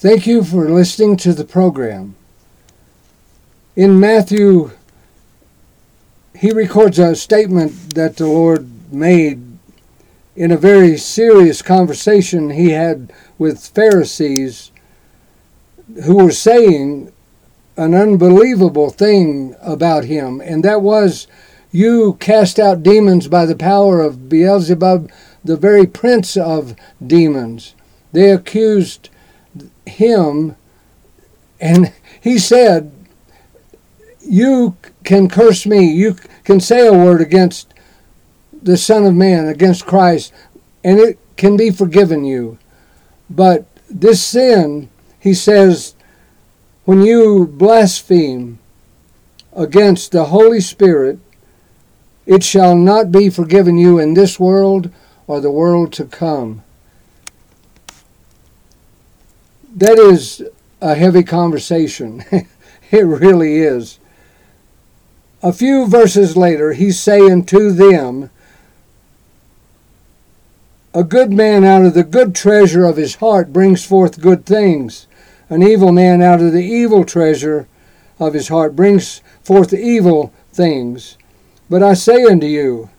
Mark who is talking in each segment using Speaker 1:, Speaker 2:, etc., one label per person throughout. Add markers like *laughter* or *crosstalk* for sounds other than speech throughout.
Speaker 1: Thank you for listening to the program. In Matthew, he records a statement that the Lord made in a very serious conversation he had with Pharisees who were saying an unbelievable thing about him, and that was, You cast out demons by the power of Beelzebub, the very prince of demons. They accused him, and he said, You can curse me, you can say a word against the Son of Man, against Christ, and it can be forgiven you. But this sin, he says, when you blaspheme against the Holy Spirit, it shall not be forgiven you in this world or the world to come. That is a heavy conversation. *laughs* it really is. A few verses later, he's saying to them, A good man out of the good treasure of his heart brings forth good things. An evil man out of the evil treasure of his heart brings forth evil things. But I say unto you,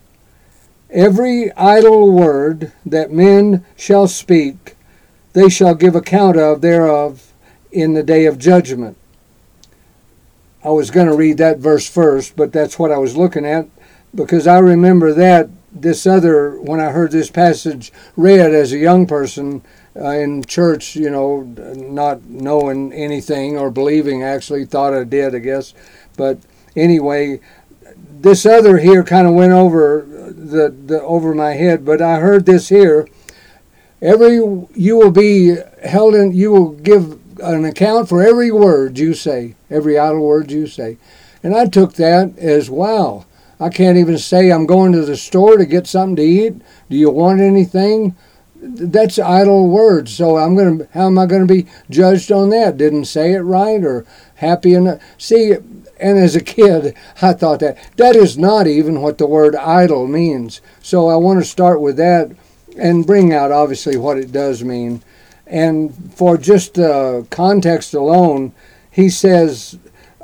Speaker 1: every idle word that men shall speak, they shall give account of thereof in the day of judgment. I was going to read that verse first, but that's what I was looking at because I remember that this other, when I heard this passage read as a young person uh, in church, you know, not knowing anything or believing, actually thought I did, I guess. But anyway, this other here kind of went over the, the over my head, but I heard this here Every you will be held in. You will give an account for every word you say, every idle word you say. And I took that as wow. I can't even say I'm going to the store to get something to eat. Do you want anything? That's idle words. So I'm to. How am I to be judged on that? Didn't say it right or happy enough? See, and as a kid, *laughs* I thought that that is not even what the word idle means. So I want to start with that and bring out obviously what it does mean. And for just uh, context alone, he says,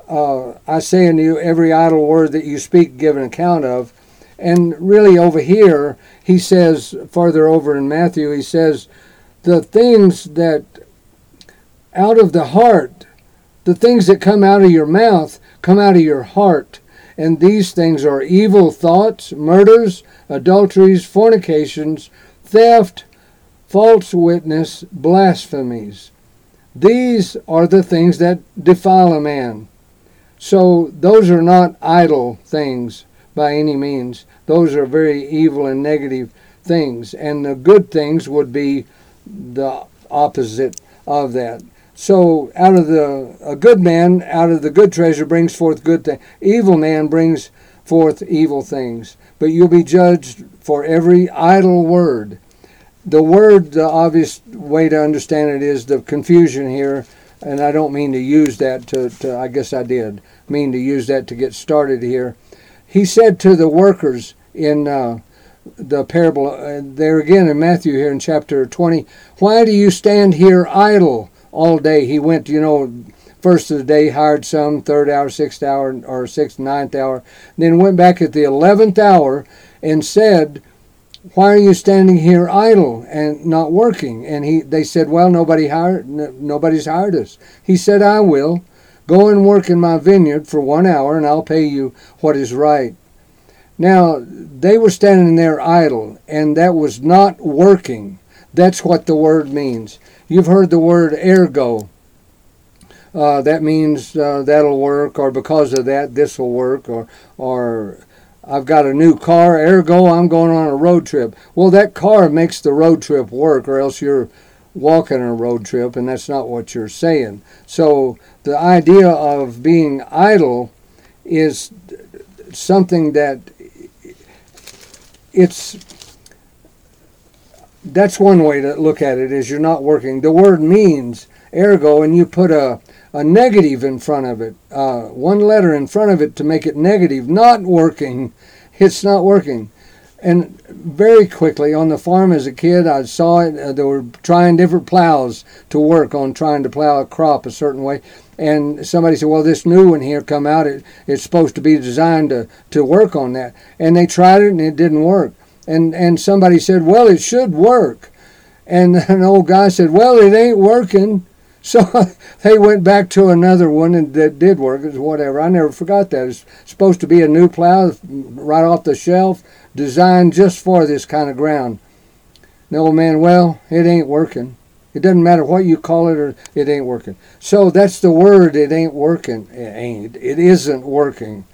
Speaker 1: uh, I say unto you, every idle word that you speak, give an account of. And really, over here, he says, farther over in Matthew, he says, the things that out of the heart, the things that come out of your mouth, come out of your heart. And these things are evil thoughts, murders, adulteries, fornications, theft, false witness, blasphemies. These are the things that defile a man. So those are not idle things by any means. Those are very evil and negative things. And the good things would be the opposite of that. So out of the a good man out of the good treasure brings forth good things. Evil man brings forth evil things. But you'll be judged for every idle word. The word, the obvious way to understand it is the confusion here, and I don't mean to use that to, to I guess I did mean to use that to get started here. He said to the workers in uh, the parable, uh, there again in Matthew here in chapter 20, Why do you stand here idle all day? He went, you know, first of the day, hired some, third hour, sixth hour, or sixth, ninth hour, then went back at the eleventh hour and said, why are you standing here idle and not working? And he, they said, well, nobody hired, nobody's hired us. He said, I will. Go and work in my vineyard for one hour, and I'll pay you what is right. Now, they were standing there idle, and that was not working. That's what the word means. You've heard the word ergo. Uh, that means uh, that'll work, or because of that, this will work, or, or I've got a new car, ergo I'm going on a road trip. Well, that car makes the road trip work, or else you're walking a road trip, and that's not what you're saying. So the idea of being idle is something that it's that's one way to look at it is you're not working the word means ergo and you put a a negative in front of it, uh, one letter in front of it to make it negative, not working. *laughs* It's not working. and very quickly on the farm as a kid, I saw it. Uh, they were trying different plows to work on trying to plow a crop a certain way. And somebody said, "Well, this new one here come out. It, it's supposed to be designed to, to work on that." And they tried it, and it didn't work. And and somebody said, "Well, it should work." And *laughs* an old guy said, "Well, it ain't working." So *laughs* they went back to another one and that did work. It's whatever. I never forgot that. It's supposed to be a new plow right off the shelf, designed just for this kind of ground. The old man, well, it ain't working. It doesn't matter what you call it or it ain't working. So that's the word. It ain't working. It ain't. It isn't working.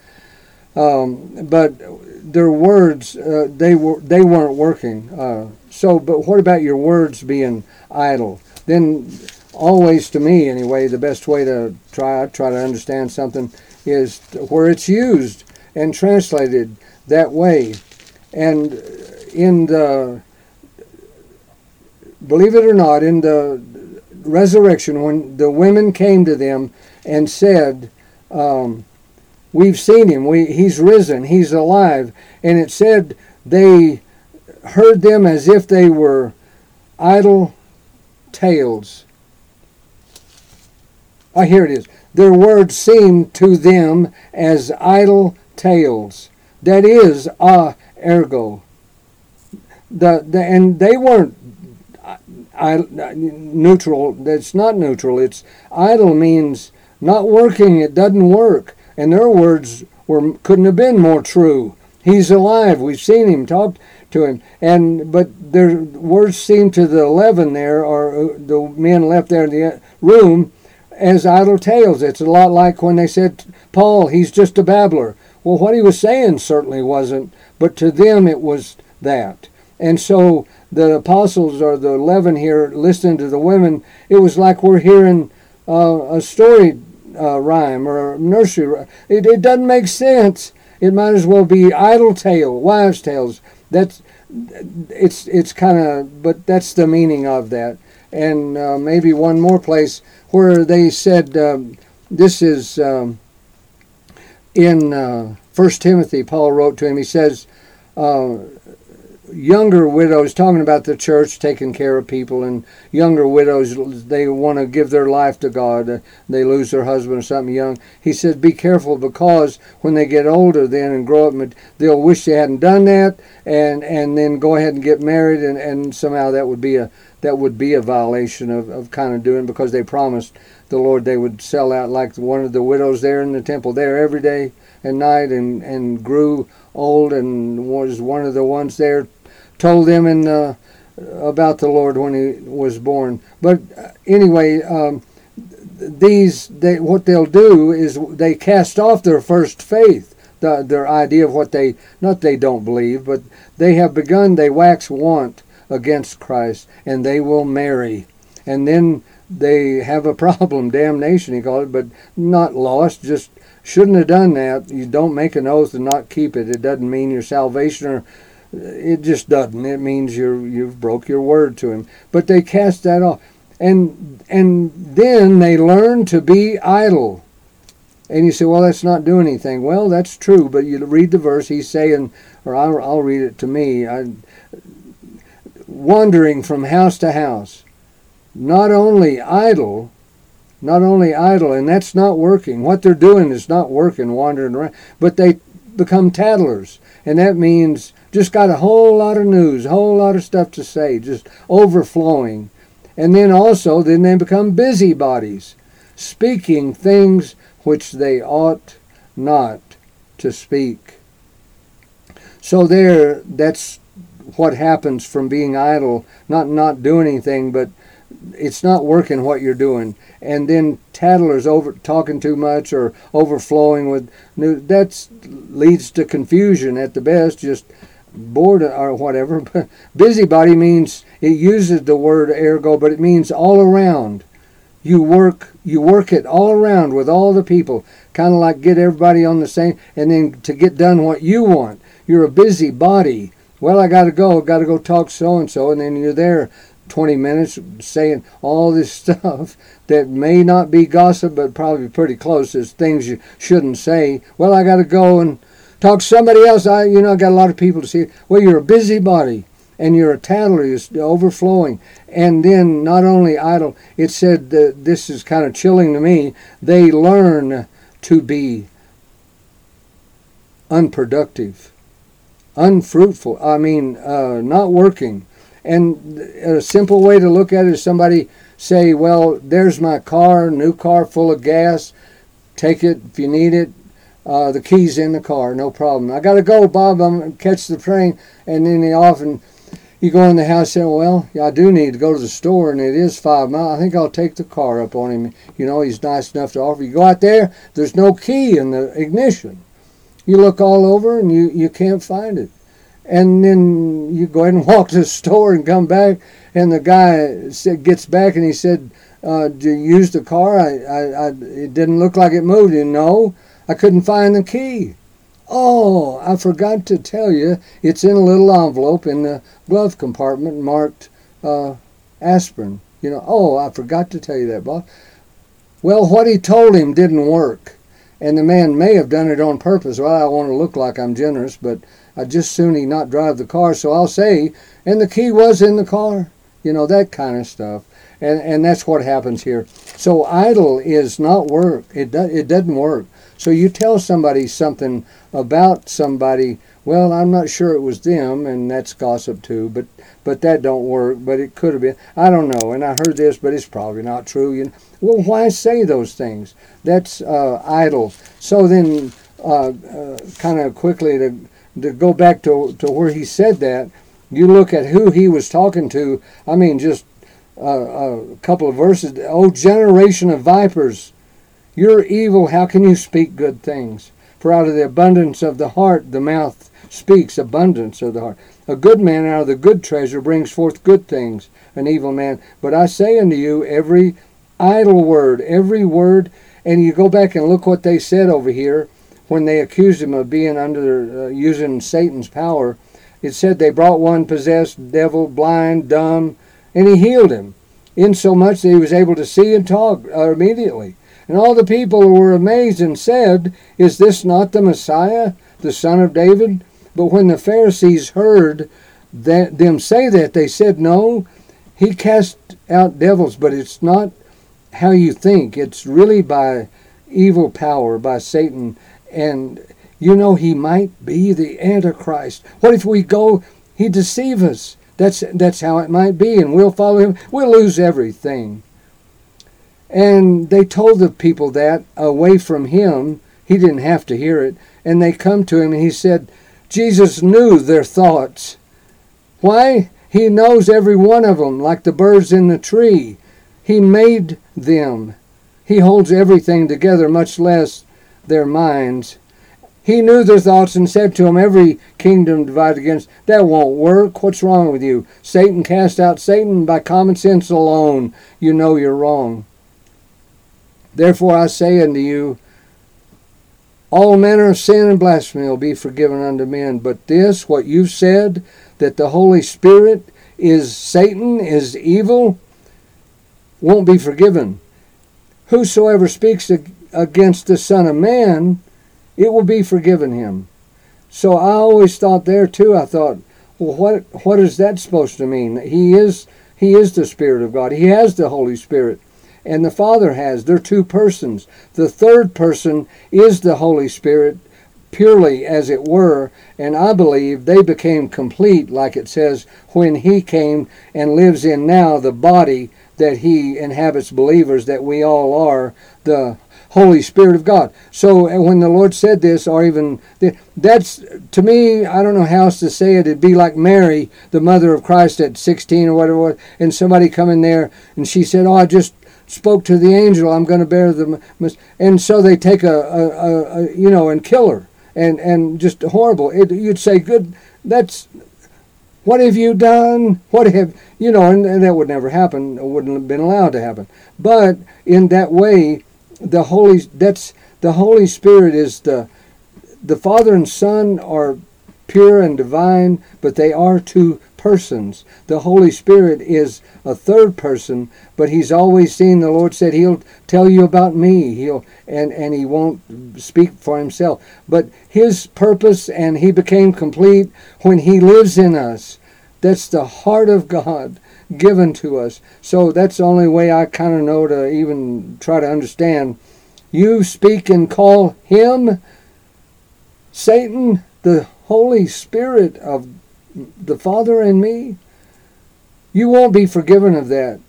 Speaker 1: Um, but their words, uh, they were they weren't working. Uh, so, but what about your words being idle? Then always to me anyway the best way to try try to understand something is where it's used and translated that way. And in the believe it or not in the resurrection when the women came to them and said um, we've seen him. We, he's risen. He's alive. And it said they heard them as if they were idle tales Oh, here it is. Their words seemed to them as idle tales. That is, ah, ergo. The, the, and they weren't I, neutral. That's not neutral. It's idle means not working. It doesn't work. And their words were couldn't have been more true. He's alive. We've seen him. Talked to him. And but their words seem to the eleven there, or uh, the men left there in the room as idle tales. It's a lot like when they said, Paul, he's just a babbler. Well, what he was saying certainly wasn't, but to them it was that. And so the apostles or the eleven here listening to the women, it was like we're hearing uh, a story uh, rhyme or a nursery rhyme. It, it doesn't make sense. It might as well be idle tale, wives' tales. That's it's it's kind of, but that's the meaning of that. And uh, maybe one more place where they said um, this is um, in uh, Timothy. Paul wrote to him. He says, uh, "Younger widows, talking about the church taking care of people, and younger widows, they want to give their life to God. Uh, they lose their husband or something young. He says, be careful because when they get older, then and grow up, they'll wish they hadn't done that, and and then go ahead and get married, and and somehow that would be a that would be a violation of, of kind of doing because they promised the Lord they would sell out like one of the widows there in the temple there every day and night and, and grew old and was one of the ones there told them in uh, about the Lord when he was born. But uh, anyway, um, these they what they'll do is they cast off their first faith. The, their idea of what they not they don't believe, but they have begun. They wax want against Christ, and they will marry. And then they have a *laughs* problem, damnation, he called it, but not lost, just shouldn't have done that. You don't make an oath and not keep it. It doesn't mean your salvation or it just doesn't. It means you you've broke your word to him. But they cast that off. And and then they learn to be idle. And you say, well, that's not doing anything. Well, that's true, but you read the verse. He's saying, or I'll, I'll read it to me. I, wandering from house to house, not only idle, not only idle, and that's not working. What they're doing is not working, wandering around, but they become tattlers, and that means just got a whole lot of news, a whole lot of stuff to say, just overflowing. And then also, then they become busybodies, speaking things which they ought not to speak. So there, that's what happens from being idle, not not doing anything, but it's not working what you're doing. And then tattlers over talking too much or overflowing with new that leads to confusion at the best, just bored or whatever. But *laughs* busybody means it uses the word ergo, but it means all around. You work you work it all around with all the people, kind of like get everybody on the same, and then to get done what you want. You're a busybody well, I got to go. Got to go talk so and so, and then you're there 20 minutes saying all this *laughs* stuff that may not be gossip, but probably pretty close as things you shouldn't say. Well, I got to go and talk to somebody else. I, you know, I got a lot of people to see. Well, you're a busybody and you're a tattler, you're overflowing. And then not only idle, it said that this is kind of chilling to me. They learn to be unproductive, unfruitful. I mean, uh, not working. And a simple way to look at it is somebody say, "Well, there's my car, new car full of gas. Take it if you need it. Uh, the keys in the car, no problem. I got to go, Bob. I'm gonna catch the train." And then they often you go in the house and say, well, yeah, I do need to go to the store, and it is five miles. I think I'll take the car up on him. You know, he's nice enough to offer. You go out there, there's no key in the ignition. You look all over, and you, you can't find it. And then you go ahead and *laughs* walk to the store and come back, and the guy said, gets back and he said, uh, "Do you use the car? I, I, I, it didn't look like it moved." And no, I couldn't find the key. Oh, I forgot to tell you, it's in a little envelope in the glove compartment marked uh, aspirin. You know, oh, I forgot to tell you that, Bob. Well, what he told him didn't work. And the man may have done it on purpose. Well, I want to look like I'm generous, but I just soon he not drive the car. So I'll say, and the key was in the car. You know, that kind of stuff. And, and that's what happens here. So idle is not work. It, do, it doesn't work. So you tell somebody something about somebody, well, I'm not sure it was them, and that's gossip too, but but that don't work, but it could have been. I don't know, and I heard this, but it's probably not true. You know? Well, why say those things? That's uh, idle. So then, uh, uh, kind of quickly to, to go back to, to where he said that, you look at who he was talking to. I mean, just uh, a couple of verses. Oh, generation of vipers, you're evil. How can you speak good things? For out of the abundance of the heart, the mouth speaks abundance of the heart. A good man out of the good treasure brings forth good things, an evil man. But I say unto you, every idle word, every word, and you go back and look what they said over here when they accused him of being under uh, using Satan's power. It said they brought one possessed, devil, blind, dumb, and he healed him, insomuch that he was able to see and talk uh, immediately. And all the people were amazed and said, Is this not the Messiah, the son of David? But when the Pharisees heard that, them say that, they said, No, he cast out devils, but it's not how you think. It's really by evil power, by Satan. And you know, he might be the Antichrist. What if we go, he deceive us? That's, that's how it might be, and we'll follow him. We'll lose everything. And they told the people that away from him. He didn't have to hear it. And they come to him and he said, Jesus knew their thoughts. Why? He knows every one of them, like the birds in the tree. He made them. He holds everything together, much less their minds. He knew their thoughts and said to them, Every kingdom divided against, that won't work. What's wrong with you? Satan cast out Satan by common sense alone. You know you're wrong. Therefore I say unto you, all manner of sin and blasphemy will be forgiven unto men. But this, what you've said, that the Holy Spirit is Satan, is evil, won't be forgiven. Whosoever speaks against the Son of Man, it will be forgiven him. So I always thought there too, I thought, well, what what is that supposed to mean? He is he is the Spirit of God. He has the Holy Spirit and the Father has. They're two persons. The third person is the Holy Spirit, purely as it were, and I believe they became complete, like it says, when He came and lives in now the body that He inhabits believers, that we all are, the Holy Spirit of God. So uh, when the Lord said this, or even that's to me, I don't know how else to say it. It'd be like Mary, the mother of Christ at 16 or whatever, and somebody come in there and she said, "Oh, I just spoke to the angel, I'm going to bear the. And so they take a, a, a, a, you know, and kill her. And, and just horrible. It, you'd say, good, that's, what have you done? What have, you know, and, and that would never happen. It wouldn't have been allowed to happen. But in that way, the Holy, that's, the Holy Spirit is the, the Father and Son are pure and divine, but they are two persons. The Holy Spirit is a third person, but he's always seen the Lord said he'll tell you about me. He'll and and he won't speak for himself. But his purpose and he became complete when he lives in us. That's the heart of God given to us. So that's the only way I kind of know to even try to understand. You speak and call him Satan, the Holy Spirit of the Father and me. You won't be forgiven of that.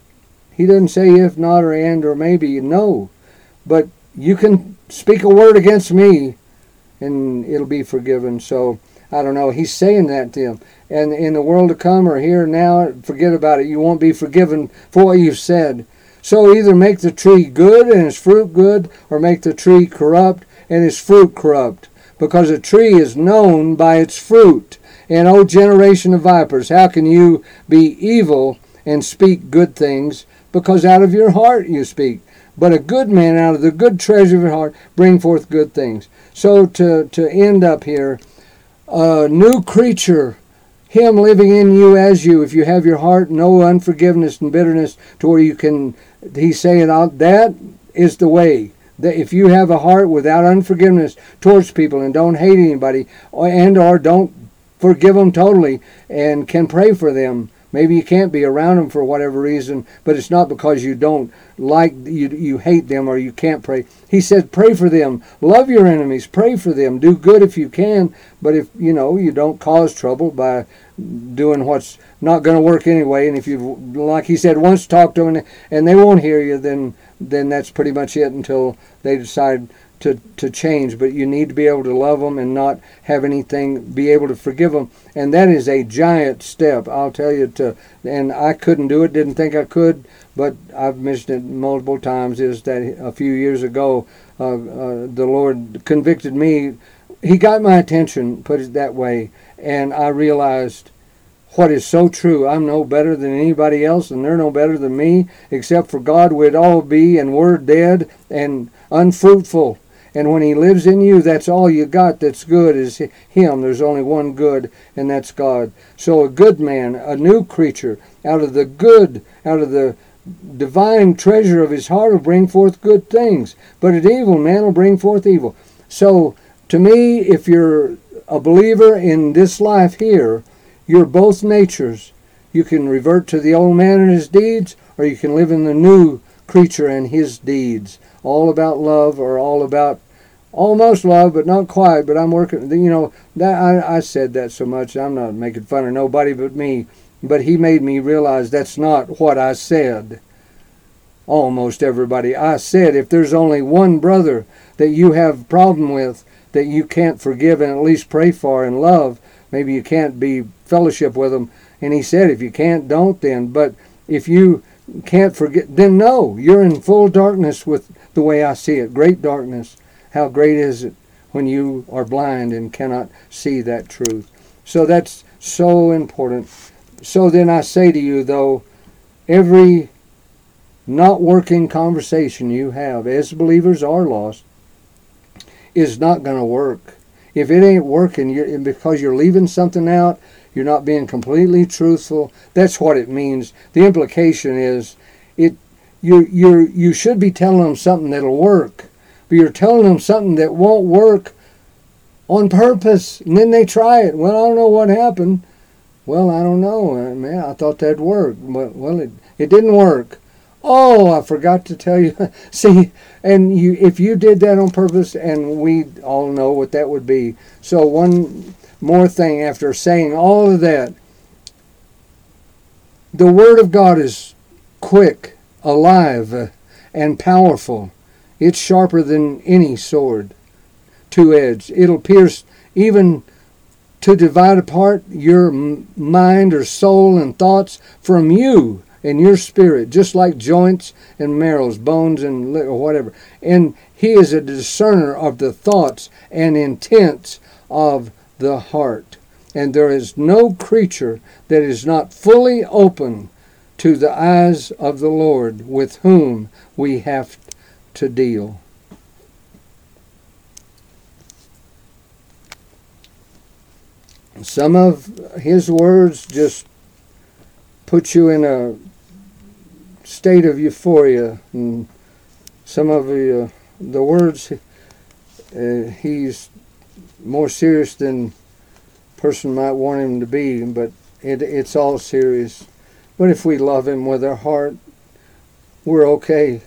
Speaker 1: He doesn't say if not or and or maybe. No. But you can speak a word against me and it'll be forgiven. So I don't know. He's saying that to him. And in the world to come or here now, forget about it. You won't be forgiven for what you've said. So either make the tree good and its fruit good, or make the tree corrupt and its fruit corrupt. Because a tree is known by its fruit. And O generation of vipers, how can you be evil and speak good things? Because out of your heart you speak. But a good man out of the good treasure of your heart bring forth good things. So to, to end up here, a new creature, Him living in you as you, if you have your heart no unforgiveness and bitterness to where you can, He's saying that is the way. That if you have a heart without unforgiveness towards people and don't hate anybody and or don't forgive them totally and can pray for them, Maybe you can't be around them for whatever reason, but it's not because you don't like you you hate them or you can't pray. He said pray for them. Love your enemies, pray for them. Do good if you can, but if you know, you don't cause trouble by doing what's not going to work anyway and if you like he said once talk to them and they won't hear you then then that's pretty much it until they decide to, to change, but you need to be able to love them and not have anything, be able to forgive them. And that is a giant step, I'll tell you. To And I couldn't do it, didn't think I could, but I've mentioned it multiple times, is that a few years ago, uh, uh, the Lord convicted me. He got my attention, put it that way, and I realized what is so true. I'm no better than anybody else, and they're no better than me, except for God, we'd all be, and we're dead and unfruitful. And when He lives in you, that's all you got that's good is Him. There's only one good, and that's God. So a good man, a new creature, out of the good, out of the divine treasure of his heart will bring forth good things. But an evil man will bring forth evil. So to me, if you're a believer in this life here, you're both natures. You can revert to the old man and his deeds, or you can live in the new creature and his deeds all about love or all about almost love, but not quite. But I'm working. You know that I, I said that so much. I'm not making fun of nobody but me. But he made me realize that's not what I said. Almost everybody. I said if there's only one brother that you have problem with that you can't forgive and at least pray for and love, maybe you can't be fellowship with them. And he said if you can't, don't then. But if you can't forget, then no, you're in full darkness with the way I see it. Great darkness. How great is it when you are blind and cannot see that truth? So that's so important. So then I say to you, though, every not working conversation you have as believers are lost is not going to work. If it ain't working, you're, because you're leaving something out, you're not being completely truthful. That's what it means. The implication is you you you should be telling them something that'll work, but you're telling them something that won't work on purpose, and then they try it. Well, I don't know what happened. Well, I don't know, uh, man. I thought that'd work, but well, it it didn't work. Oh, I forgot to tell you. *laughs* See, and you if you did that on purpose, and we all know what that would be. So one more thing after saying all of that, the Word of God is quick alive uh, and powerful. It's sharper than any sword, two edged. It'll pierce even to divide apart your mind or soul and thoughts from you and your spirit, just like joints and marrows, bones and whatever. And he is a discerner of the thoughts and intents of the heart. And there is no creature that is not fully open to the eyes of the Lord with whom we have to deal. Some of his words just put you in a state of euphoria. And some of the, uh, the words, uh, he's more serious than person might want him to be, but it, it's all serious. But if we love him with our heart, we're okay.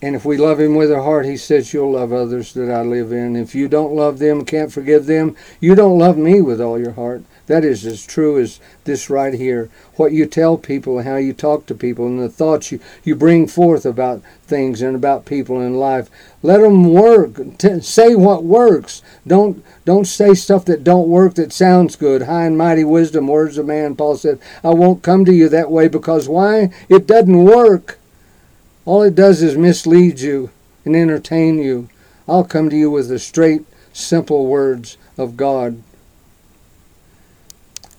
Speaker 1: And if we love him with our heart, he says, You'll love others that I live in. If you don't love them, can't forgive them, you don't love me with all your heart. That is as true as this right here. What you tell people how you talk to people and the thoughts you, you bring forth about things and about people in life. Let them work. T- say what works. Don't don't say stuff that don't work that sounds good. High and mighty wisdom, words of man. Paul said, I won't come to you that way because why? It doesn't work. All it does is mislead you and entertain you. I'll come to you with the straight, simple words of God.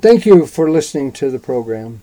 Speaker 1: Thank you for listening to the program.